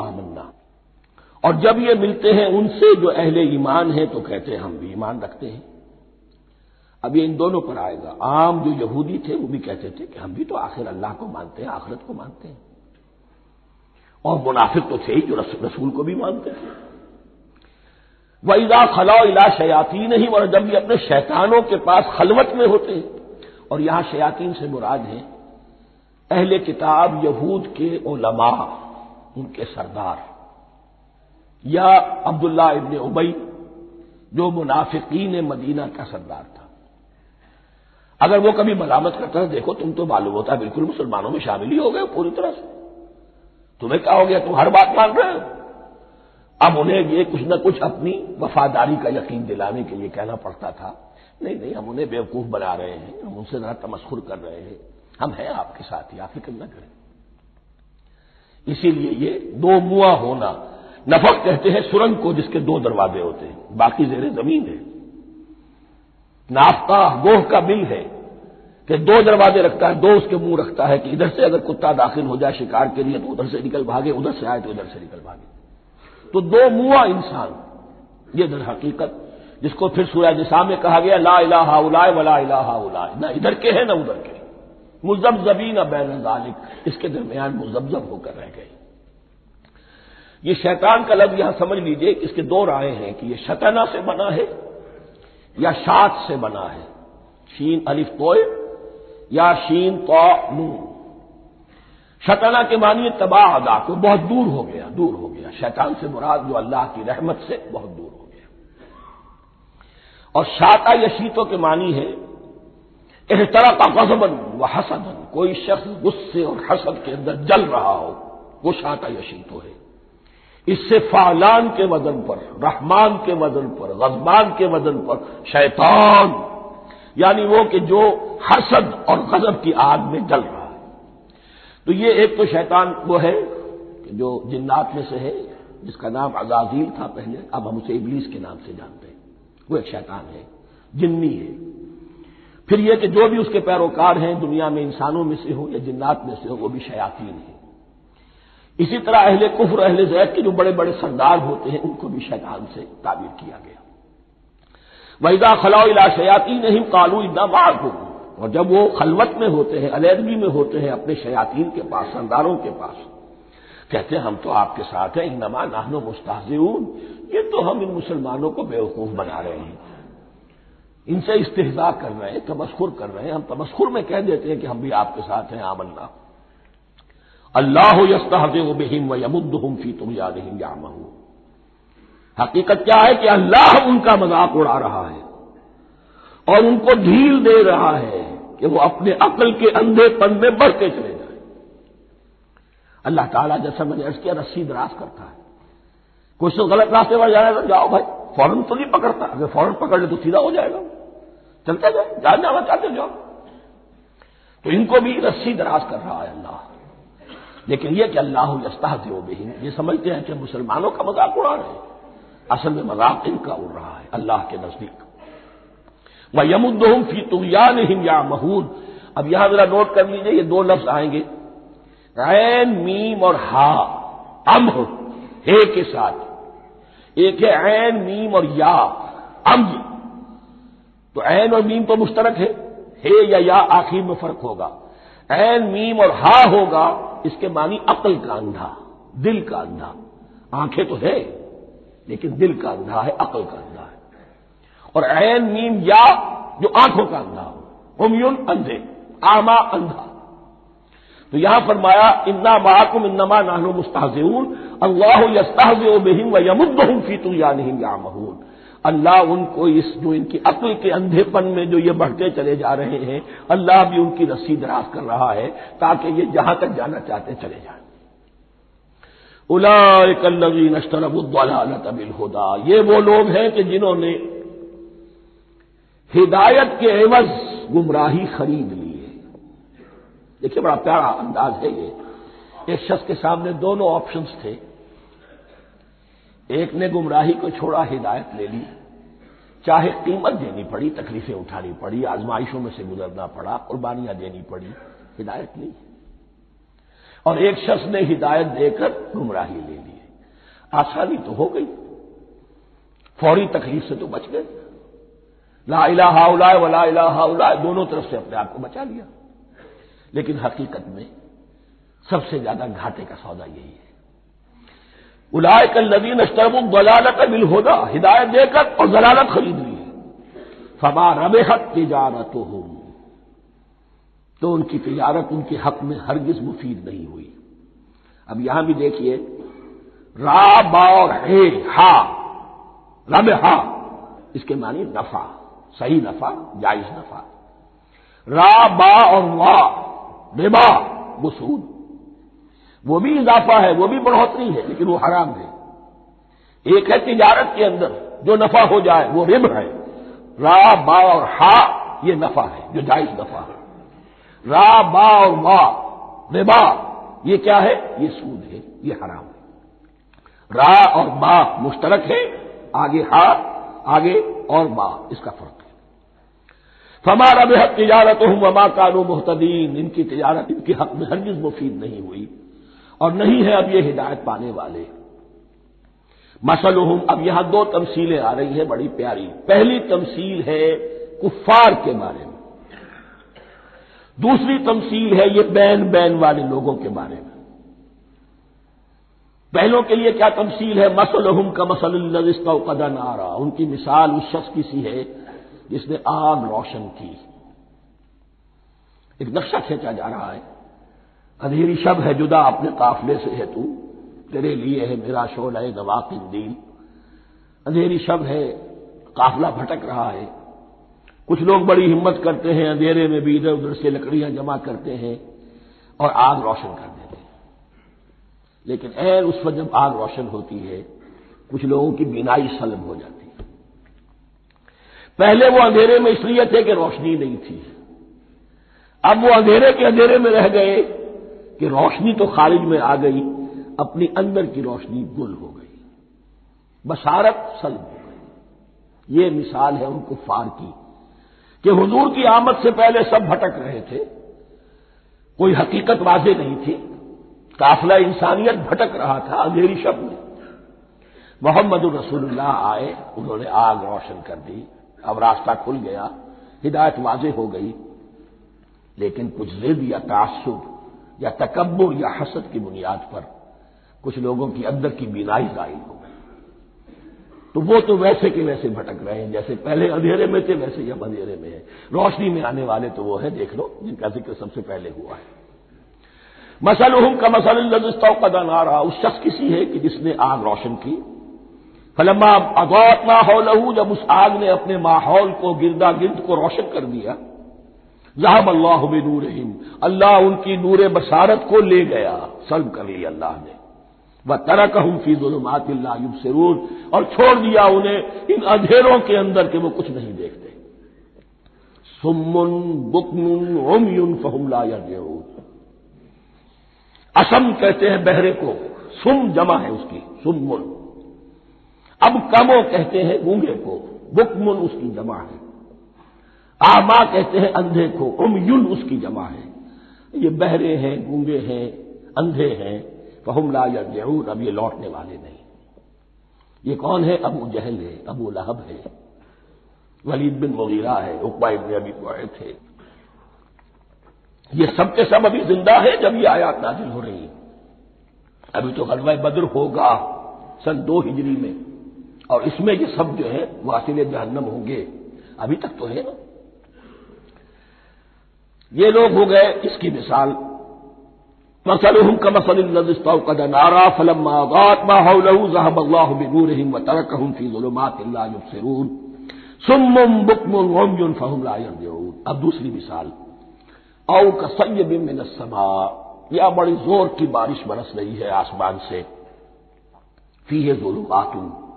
आमन्ना। और जब ये मिलते हैं उनसे जो अहले ईमान है तो कहते हैं, हम भी ईमान रखते हैं। अब ये इन दोनों पर आएगा। आम जो यहूदी थे, वो भी कहते थे कि हम भी तो आखिर अल्लाह को मानते हैं, आखिरत को मानते हैं। और मुनाफिक तो थे ही जो रसूल को भी मानते थे। वईदा खलाओ इला शयाती नहीं और जब भी अपने शैतानों के पास खलवत में होते हैं और यहाँ शयातीन से मुराद हैं। अहले किताब यहूद के ओलमा उनके सरदार। या अब्दुल्ला इबन उबई, जो मुनाफिकीन मदीना का सरदार था। अगर वो कभी मलामत करता है देखो तुम तो मालूम होता, बिल्कुल मुसलमानों में शामिल ही हो गए पूरी तरह से। तुम्हें क्या हो गया? तुम हर बात मान रहे हो। अब उन्हें ये कुछ न कुछ अपनी वफादारी का यकीन दिलाने के लिए कहना पड़ता था। नहीं नहीं, हम उन्हें बेवकूफ़ बना रहे हैं, हम उनसे जरा तमस्खुर कर रहे हैं। हम हैं आपके साथ ही आप फ़िक्र न करें? इसीलिए ये दो मुआ होना नफक कहते हैं सुरंग को जिसके दो दरवाजे होते हैं, बाकी जेर ज़मीन है। नाफ्ता, गोह का बिल है, कि दो दरवाजे रखता है, दो उसके मुँह रखता है कि इधर से अगर कुत्ता दाखिल हो जाए शिकार के लिए तो उधर से निकल भागे, उधर से आए तो इधर से निकल भागे। तो दो मुआ इंसान, ये दर हकीकत जिसको फिर सूर्य निशा में कहा गया, ला इलाहा उलाय वला इलाहा उलाय न इधर के हैं, न उधर के। मुजब जबीन बैन जालिक। इसके दरमियान मुजबजब होकर रह गए। ये शैतान का लफ्ज यहाँ समझ लीजिए इसके दो राय हैं कि ये शतना से बना है या शात से बना है। शीन अलिफ तोय या शीन तो नू शतना के मानिए तबाह अदा को बहुत दूर हो गया, दूर हो गया। शैतान से मुराद जो अल्लाह की रहमत से बहुत दूर। और शाता यशीतों के मानी है इस तरह का गजबन व हसदन। कोई शख्स गुस्से और हसद के अंदर जल रहा हो, वो शाता यशीतो है। इससे फालान के वज़न पर, रहमान के वज़न पर, गजबान के वज़न पर शैतान, यानी वो कि जो हसद और गजब की आग में जल रहा है। तो ये एक तो शैतान वो है जो जिन्नात में से है, जिसका नाम अजाजील था पहले, अब हम उसे इबलीस के नाम से जानते हैं। वो एक शैतान है, जिन्नी है। फिर यह कि जो भी उसके पैरोकार हैं, दुनिया में इंसानों में से हो या जिन्नात में से हो, वो भी शयातीन है। इसी तरह अहले कुफर, अहले जैद के जो बड़े बड़े सरदार होते हैं, उनको भी शैतान से ताबीर किया गया। वहीदा खलाओ इला शयातीन नहीं कालू इदा मार और जब वो खलवत में होते हैं अलहदगी में होते हैं, अपने शयातीन के पास, सरदारों के पास, कहते हैं, हम तो आपके साथ हैं इनमा नाहनो मुस्ताजून ये तो हम इन मुसलमानों को बेवकूफ़ बना रहे हैं। इनसे इस्तेजा कर रहे हैं तमस्खुर कर रहे हैं। हम तमस्खुर में कह देते हैं कि हम भी आपके साथ हैं, आमन्ना। अल्लाह यस्ताहम व यमुद्दुम फ़ी तुम याद यादहिम यामहू हकीकत क्या है कि अल्लाह उनका मज़ाक उड़ा रहा है और उनको ढील दे रहा है कि वो अपने अकल के अंधेपन में बढ़ते चले जाए। अल्लाह ताला जैसा मैंने अर्ज़ किया, रस्सी दराज करता है। कुछ तो गलत रास्ते पर जाना तो जाओ भाई। फ़ौरन तो नहीं पकड़ता। अगर फ़ौरन पकड़ ले तो सीधा हो जाएगा। चलते जाए जान जाना चाहते जाओ। तो इनको भी रस्सी दराज कर रहा है अल्लाह। लेकिन यह कि अल्लाह यस्ता बेहीन ये समझते हैं कि मुसलमानों का मज़ाक उड़ा रहे असल में मज़ाक इनका उड़ रहा है, अल्लाह के नज़दीक। वह यमुद्दोम फ़ी तुगयान हिम या महूद अब यहाँ जरा नोट कर लीजिए, ये दो लफ्ज आएँगे। ऐन, मीम और हा अम हे के साथ। एक है ऐन, मीम और या। अम तो ऐन और मीम तो मुश्तरक है। हे या या, आखिर में फ़र्क होगा। ऐन, मीम और हा होगा, इसके मानी अकल का अंधा, दिल का अंधा। आँखें तो है, लेकिन दिल का अंधा है, अकल का अंधा है। और ऐन, मीम, या, जो आँखों का अंधा हो। उमयुन अंधे, आमा, अंधा। तो यहाँ फरमाया, इन्ना महाकुम इन्नमा नानो मुस्ताजून अल्लाह यस्ताज बेहिम व यमुद्दहुम फ़ी तुयानहिम यामहून। अल्लाह उनको इस, जो इनकी अक्ल के अंधेपन में जो ये बढ़ते चले जा रहे हैं, अल्लाह भी उनकी रस्सी दराज कर रहा है, ताकि ये जहाँ तक जाना चाहते चले जाए। उलाकल्लवीन अशतरबुद्दलाबिल होदा ये वो लोग हैं कि जिन्होंने हिदायत के एवज गुमराही खरीद ली। देखिए, बड़ा प्यारा अंदाज है ये। एक शख्स के सामने दोनों ऑप्शंस थे। एक ने गुमराही को छोड़ा, हिदायत ले ली। चाहे कीमत देनी पड़ी, तकलीफें उठानी पड़ी, आजमाइशों में से गुजरना पड़ा, कुर्बानियाँ देनी पड़ी, हिदायत नहीं और एक शख्स ने हिदायत देकर गुमराही ले ली। आसानी तो हो गई। फौरी तकलीफ़ से तो बच गए। ला इलाहा उलाय वला इलाहा उलाय दोनों तरफ़ से अपने आप को बचा लिया। लेकिन हकीकत में सबसे ज़्यादा घाटे का सौदा यही है। उलाय कल नदीन अशतरबुल दलालत बिल होदा, हिदायत देकर और जलालत खरीद ली फमा रबेहत तिजारत हो तो उनकी तिजारत, उनके हक में हरगिज मुफीद नहीं हुई। अब यहाँ भी देखिए, रा, बा और हे, हा रब हा इसके मानी नफा, सही नफा, जायज़ नफा। रा, बा और वाह रिबा वसूद वो भी इजाफा है, वो भी बढ़ोतरी है, लेकिन वो हराम है। एक है तिजारत के अंदर, जो नफा हो जाए, वो रिब है। रा, बा और हा, ये नफा है, जो जायज़ नफा है। रा, बा और वा रिबा, ये क्या है? ये सूद है, ये हराम है। रा और बा मुश्तरक है, आगे हा, आगे और बा इसका फ़र्क है। फमा रबहत तिजारत हूँ, वमा कानू मुहतदीन। इनकी तिजारत, इनके हक में हरगिज मुफीद नहीं हुई। और नहीं है अब ये हिदायत पाने वाले। मसलुम अब यहाँ दो तमसीलें आ रही हैं बड़ी प्यारी। पहली तमसील है कुफार के बारे में। दूसरी तमसील है ये बैन बैन वाले लोगों के बारे में। पहलों के लिए क्या तमसील है? मसलहम का मसल कदन आ रहा उनकी मिसाल उस शख्स की सी है जिसने आग रोशन की। एक नक्शा खींचा जा रहा है। अंधेरी शब है, जुदा अपने काफले से है तू। तेरे लिए है मेरा शोल है नवाकिन दीन। अंधेरी शब है, काफला भटक रहा है। कुछ लोग बड़ी हिम्मत करते हैं, अंधेरे में भी इधर उधर से लकड़ियाँ जमा करते हैं और आग रोशन कर देते हैं। लेकिन ऐन उस वक्त जब आग रोशन होती है, कुछ लोगों की बिनाई सलब हो जाती है। पहले वो अंधेरे में इसलिए थे कि रोशनी नहीं थी। अब वो अंधेरे के अंधेरे में रह गए कि रोशनी तो खारिज में आ गई, अपनी अंदर की रोशनी गुल हो गई। बसारत सल्ब हो गई। ये मिसाल है उनको फार की कि हुजूर की आमद से पहले सब भटक रहे थे। कोई हकीकत वाजे नहीं थी। काफिला इंसानियत भटक रहा था अंधेरी शब्द में। मोहम्मद रसूलुल्लाह आए, उन्होंने आग रोशन कर दी। अब रास्ता खुल गया, हिदायत वाजे हो गई, लेकिन कुछ जिद या तासुब या तकबर या हसद की बुनियाद पर कुछ लोगों की अंदर की बीनाई ज़ाहिर हो तो वो तो वैसे के वैसे भटक रहे हैं, जैसे पहले अंधेरे में थे, वैसे ही अब अंधेरे में है। रोशनी में आने वाले तो वो है, देख लो, जिनका ज़िक्र सबसे पहले हुआ है। मसल का मसल कदन आ रहा उस शख्स किसी है कि जिसने आग रोशन की फलम्मा अगौत माहौल जब उस आग ने अपने माहौल को गिरदा गिर्द को रोशन कर दिया जहाब अल्लाह नूर हिम अल्लाह उनकी नूर बसारत को ले गया सल्ब कर लिया अल्लाह ने। वह तरह कहूँ फ़ी जुलमातिल्लायुब सरूर और छोड़ दिया उन्हें इन अंधेरों के अंदर के वो कुछ नहीं देखते। सुमुन बुकमुन ओमयुन फहुमला या असम कहते हैं बहरे को, सुम जमा है उसकी सुमुन अब कमो कहते हैं गूँगे को, बुकमुन उसकी जमा है। आमा कहते हैं अंधे को, उमयुन उसकी जमा है। ये बहरे हैं, गूँगे हैं, अंधे हैं, फहुम ला जहूर अब ये लौटने वाले नहीं। ये कौन है? अबू जहल है, अबू लहब है। वलीद बिन मुगीरा है, उकबा इबन अबी थे ये सब के सब अभी ज़िंदा है जब ये आयात नाजिल हो रही है। अभी तो गलवा बद्र होगा, सन दो हिजरी में। और इसमें ये सब जो है वासिल जहन्नम होंगे। अभी तक तो है। ये लोग हो गए इसकी मिसाल। मसलहम का मसल कद नारा फलम माहू जहब अल्लाह फहुम ला अब दूसरी मिसाल। औ का सैयब मिन या बड़ी ज़ोर की बारिश बरस रही है आसमान से। फ़ी है जुलुमातुन।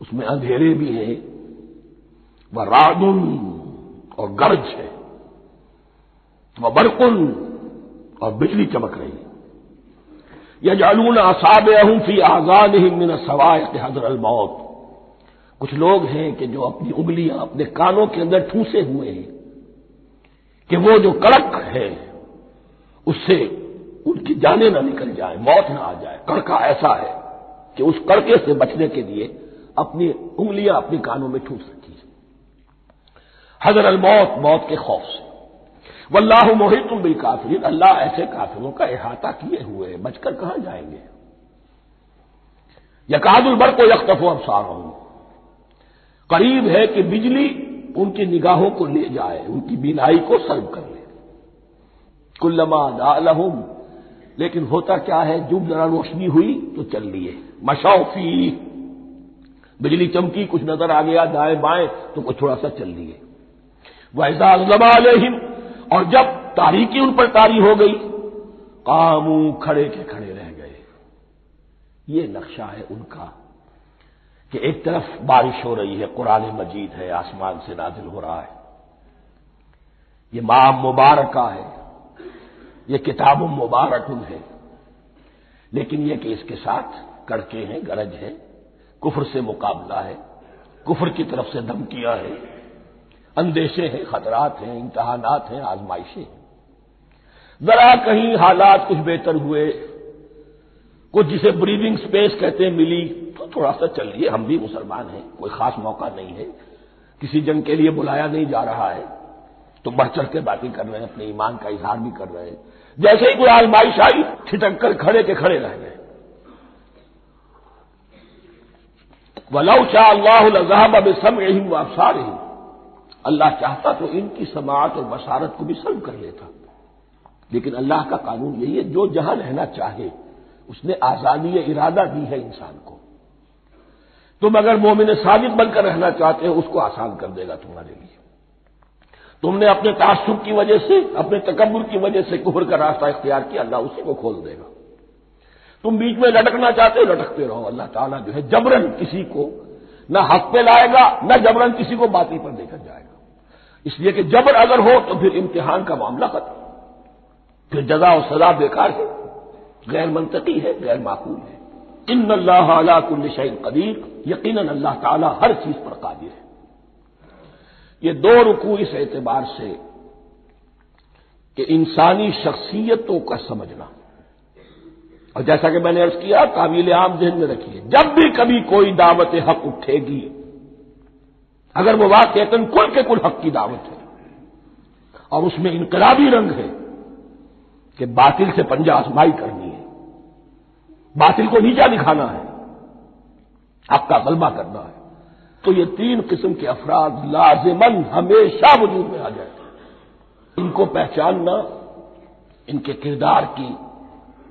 उसमें अंधेरे भी हैं, वह रादुन और गर्ज है, वह बरकुन और बिजली चमक रही है। यह जालून असाब फ़ी आज़ाद ही मिन सवायत हजर मौत। कुछ लोग हैं कि जो अपनी उंगलियाँ अपने कानों के अंदर ठूसे हुए हैं, कि वो जो कड़क है, उससे उनकी जाने ना निकल जाए, मौत ना आ जाए। कड़का ऐसा है कि उस कड़के से बचने के लिए अपनी उंगलियाँ अपने कानों में ठूस रखी है। हजर अलमौत मौत के खौफ से। वल्लाह मोहित बिल काफिर अल्लाह ऐसे काफिरों का अहाता किए हुए हैं। बचकर कहाँ जाएँगे? यकादुल बर को यकतफो अफसार हूँ करीब है कि बिजली उनकी निगाहों को ले जाए, उनकी बीनाई को सर्व कर ले। कुल्लमा दालहुम लेकिन होता क्या है, जब जरा रोशनी हुई तो चल लिए। मशौफी। बिजली चमकी, कुछ नज़र आ गया, दाएँ बाएँ तो कुछ थोड़ा सा चल लिए वैसा हिम और जब तारीकी उन पर तारी हो गई, कामू खड़े के खड़े रह गए। ये नक्शा है उनका, कि एक तरफ़ बारिश हो रही है, कुरान मजीद है, आसमान से नाजिल हो रहा है। ये माह मुबारक है, ये किताब मुबारक है, लेकिन यह कि इसके साथ कड़के हैं, गरज है। कुफर से मुकाबला है, कुफर की तरफ़ से धमकियाँ हैं, अंदेशे हैं, खतरात हैं, इम्तहानात हैं, आजमाइशें हैं। जरा कहीं हालात कुछ बेहतर हुए, कुछ जिसे ब्रीदिंग स्पेस कहते मिली तो थोड़ा सा चलिए, हम भी मुसलमान हैं, कोई खास मौका नहीं है, किसी जंग के लिए बुलाया नहीं जा रहा है तो बढ़ चढ़ के बातें कर रहे हैं, अपने ईमान का इजहार भी कर रहे हैं। जैसे ही कोई आजमाइश आई छिटक कर खड़े के खड़े रह गए। वलौ शाह अल्लाह अब सम अल्लाह चाहता तो इनकी समात और बसारत को भी सर्व कर लेता। लेकिन अल्लाह का कानून यही है, जो जहाँ रहना चाहे, उसने आज़ादी इरादा दी है इंसान को। तुम अगर मोमिन साबित बनकर रहना चाहते हो, उसको आसान कर देगा तुम्हारे लिए। तुमने अपने तासुब की वजह से, अपने तकबर की वजह से कुहर का रास्ता इख्तियार किया, अल्लाह उसी को खोल देगा। तुम बीच में लटकना चाहते हो, लटकते रहो। अल्लाह ताला जो है जबरन किसी को न हक पे लाएगा, न जबरन किसी को बाती पर देकर जाएगा। इसलिए कि जबर अगर हो तो फिर इम्तिहान का मामला खत्म। फिर जजा और सजा बेकार है, गैर मंतकी है, गैर माकूल है। इन अल्लाह कुल्ल शैन कदीर यकीन अल्लाह ताला हर चीज़ पर कादिर है। ये दो रुकू इस एतबार से कि इंसानी शख्सियतों का समझना। और जैसा कि मैंने अर्ज़ किया, काबिल आम जहन में रखिए। जब भी कभी कोई दावत हक उठेगी, अगर वो वाकन कुल के कुल हक की दावत है, और उसमें इनकलाबी रंग है कि बातिल से पंजा आजमाई करनी है, बातिल को नीचा दिखाना है हक का गलबा करना है तो ये तीन किस्म के अफराद लाजिमन हमेशा वजूद में आ जाते हैं। इनको पहचानना, इनके किरदार की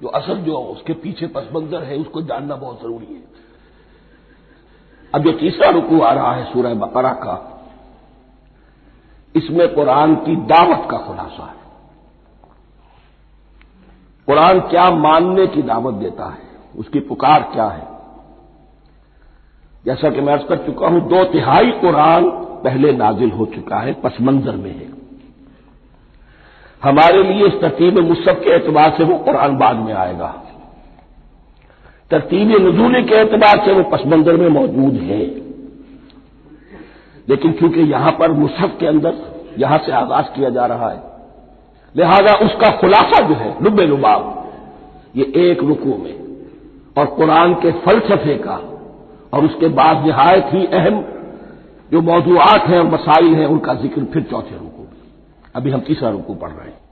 जो असल जो उसके पीछे पसमंजर है, उसको जानना बहुत ज़रूरी है। अब जो तीसरा रुकू आ रहा है सूरह बकरा का, इसमें कुरान की दावत का खुलासा है। कुरान क्या मानने की दावत देता है? उसकी पुकार क्या है? जैसा कि मैं अर्ज़ कर चुका हूँ, दो तिहाई कुरान पहले नाजिल हो चुका है पसमंजर में है। हमारे लिए इस तरतीब मुसब के एतबार से वो कुरान बाद में आएगा। तरतीब नजूल के एतबार से वो पसमंजर में मौजूद है। लेकिन चूँकि यहाँ पर मुसहफ के अंदर यहाँ से आगाज़ किया जा रहा है, लिहाजा उसका खुलासा जो है लुबे लुबाब ये एक रुकू में और कुरान के फलसफे का और उसके बाद नहायत ही अहम जो मौजूद हैं और मसाइल हैं, उनका ज़िक्र फिर चौथे में। अभी हम तीसरा रुकू पढ़ रहे हैं।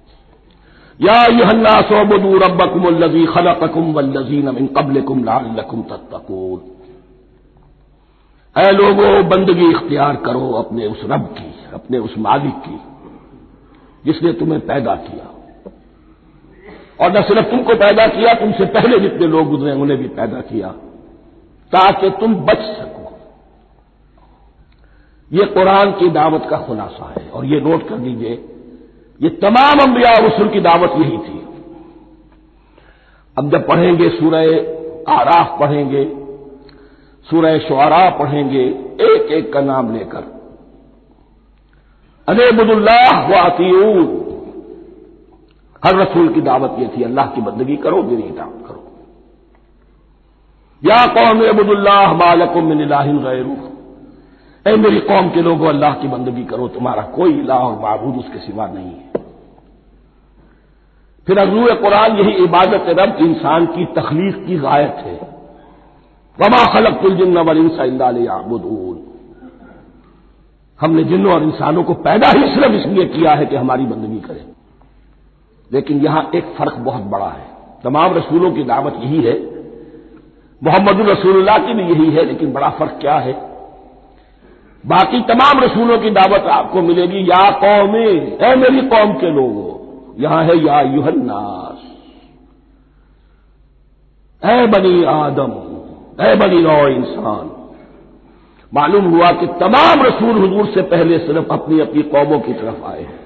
या युहन्ना सोबदू रबकुमल्लजी खलककुम वल्लजीन मिन कबलकुम लालकुम तत्तकून। ऐ लोगों, बंदगी इख्तियार करो अपने उस रब की, अपने उस मालिक की, जिसने तुम्हें पैदा किया। और न सिर्फ़ तुमको पैदा किया, तुमसे पहले जितने लोग गुजरे उन्हें भी पैदा किया, ताकि तुम बच सको। ये कुरान की दावत का खुलासा है। और ये नोट कर लीजिए, ये तमाम अंबिया रसुल की दावत यही थी। अब जब पढ़ेंगे सूरह आराफ, पढ़ेंगे सूरह शुरा पढ़ेंगे एक एक का नाम लेकर। अनेबुल्लाह व अतीऊन। हर रसूल की दावत यह थी, अल्लाह की बंदगी करो, मेरी दावत करो। या कौम अबुदुल्लाह मालकुम मिन गैरू ऐ मेरी कौम के लोगों, अल्लाह की बंदगी करो, तुम्हारा कोई इलाह और महबूद उसके सिवा नहीं है। फिर अगलू कुरान यही इबादत रब इंसान की तखलीक की गायत है। वमा खलक तुलजिन वल इंसाबुदून हमने जिन्नों और इंसानों को पैदा ही सिर्फ़ इसलिए किया है कि हमारी बंदगी करें। लेकिन यहाँ एक फ़र्क बहुत बड़ा है। तमाम रसूलों की दावत यही है। मोहम्मद रसूलुल्लाह की भी यही है, लेकिन बड़ा फ़र्क क्या है? बाकी तमाम रसूलों की दावत आपको मिलेगी, या कौमे ए मेरी कौम के लोगों, यहाँ है या युहन्नास ए बनी आदम ए बनी नौ इंसान। मालूम हुआ कि तमाम रसूल हजूर से पहले सिर्फ़ अपनी अपनी कौमों की तरफ़ आए हैं।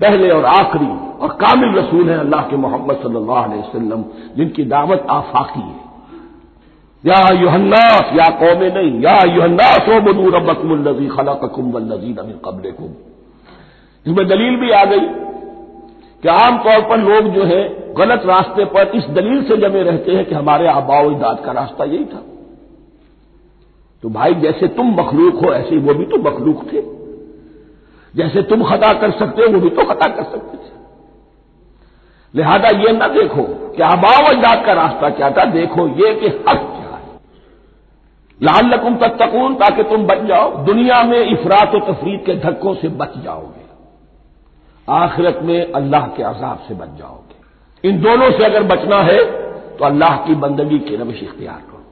पहले और आखिरी और कामिल रसूल हैं अल्लाह के मोहम्मद सल्लल्लाहु अलैहि जिनकी दावत आफाकी है। या युहन्नास या कौमे नहीं, या युहन्नास ओ बदू रबकुमल्लजी खलाकुम वल्लजीन मिन कबलकुम। इसमें दलील भी आ गई कि आमतौर पर लोग जो है, गलत रास्ते पर इस दलील से जमे रहते हैं कि हमारे आबाओ इदाद का रास्ता यही था। तो भाई, जैसे तुम मखलूक हो, ऐसे ही वो भी तो मखलूक थे। जैसे तुम खता कर सकते हो, वो भी तो खता कर सकते थे। लिहाजा ये न देखो कि आबाओ इजाद का रास्ता क्या था, देखो ये कि हक लाल लकुम तत्तकून, ताकि तुम बच जाओ। दुनिया में इफरात व तफरीद के धक्कों से बच जाओगे। आखिरत में अल्लाह के अजाब से बच जाओगे। इन दोनों से अगर बचना है तो अल्लाह की बंदगी की रविश इख्तियार करो।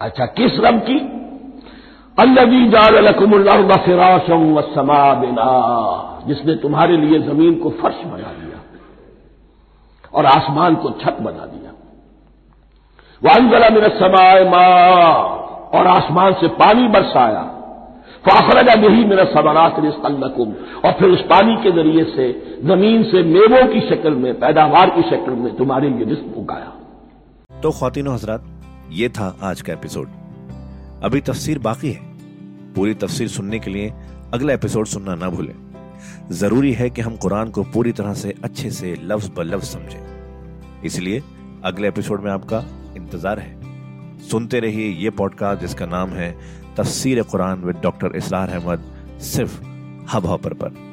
अच्छा किस रब की? अल्लवी जालकुमुल्ला फिराशम व समा बिना, जिसने तुम्हारे लिए ज़मीन को फर्श बना दिया और आसमान को छत बना दिया। वानजला मेरा समाए माँ और आसमान से पानी बरसाया। फाखरजा यही मेरा सबरात रिस्कल्लकुम। और फिर उस पानी के ज़रिए से, ज़मीन से मेवों की शक्ल में, पैदावार की शक्ल में तुम्हारे लिए रिस्क उगाया। तो खातिनों हजरात, ये था आज का एपिसोड। अभी तफसीर बाकी है। पूरी तफसीर सुनने के लिए अगला एपिसोड सुनना ना भूलें। ज़रूरी है कि हम कुरान को पूरी तरह से अच्छे से लफ्ज ब लफ्ज समझें। इसलिए अगले एपिसोड में आपका इंतज़ार है। सुनते रहिए ये पॉडकास्ट जिसका नाम है तफसीर कुरान विद डॉक्टर इसलार अहमद, सिर्फ़ हब हॉपर पर।